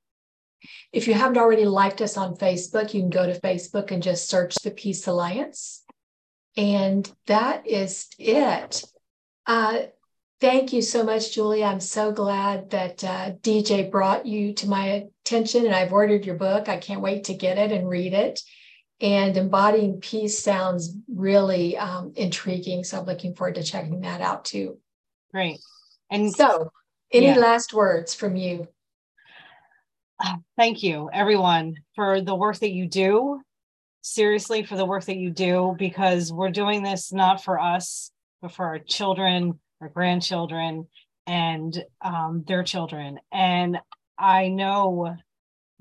If you haven't already liked us on Facebook, you can go to Facebook and just search the Peace Alliance. And that is it. Uh, thank you so much, Julie. I'm so glad that uh, DJ brought you to my attention and I've ordered your book. I can't wait to get it and read it. And embodying peace sounds really um, intriguing. So I'm looking forward to checking that out too. Great. And so, any yeah. last words from you? Thank you, everyone, for the work that you do. Seriously, for the work that you do, because we're doing this not for us, but for our children, our grandchildren, and um, their children. And I know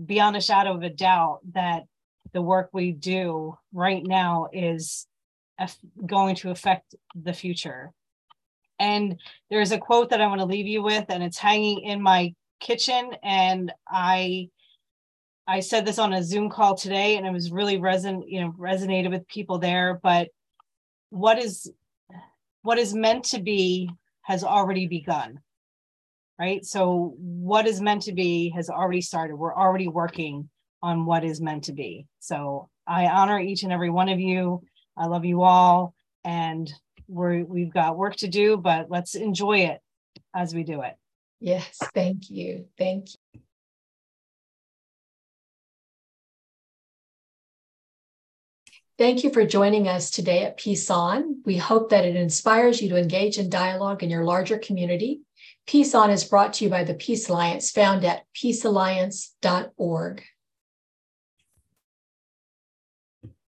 beyond a shadow of a doubt that the work we do right now is going to affect the future. And there's a quote that I want to leave you with, and it's hanging in my kitchen. And I I said this on a Zoom call today, and it was really reson, you know, resonated with people there. But what is what is meant to be has already begun. Right. So what is meant to be has already started. We're already working on what is meant to be. So I honor each and every one of you. I love you all. And we're, we've got work to do, but let's enjoy it as we do it. Yes, thank you. Thank you. Thank you for joining us today at Peace On. We hope that it inspires you to engage in dialogue in your larger community. Peace On is brought to you by the Peace Alliance, found at peacealliance.org.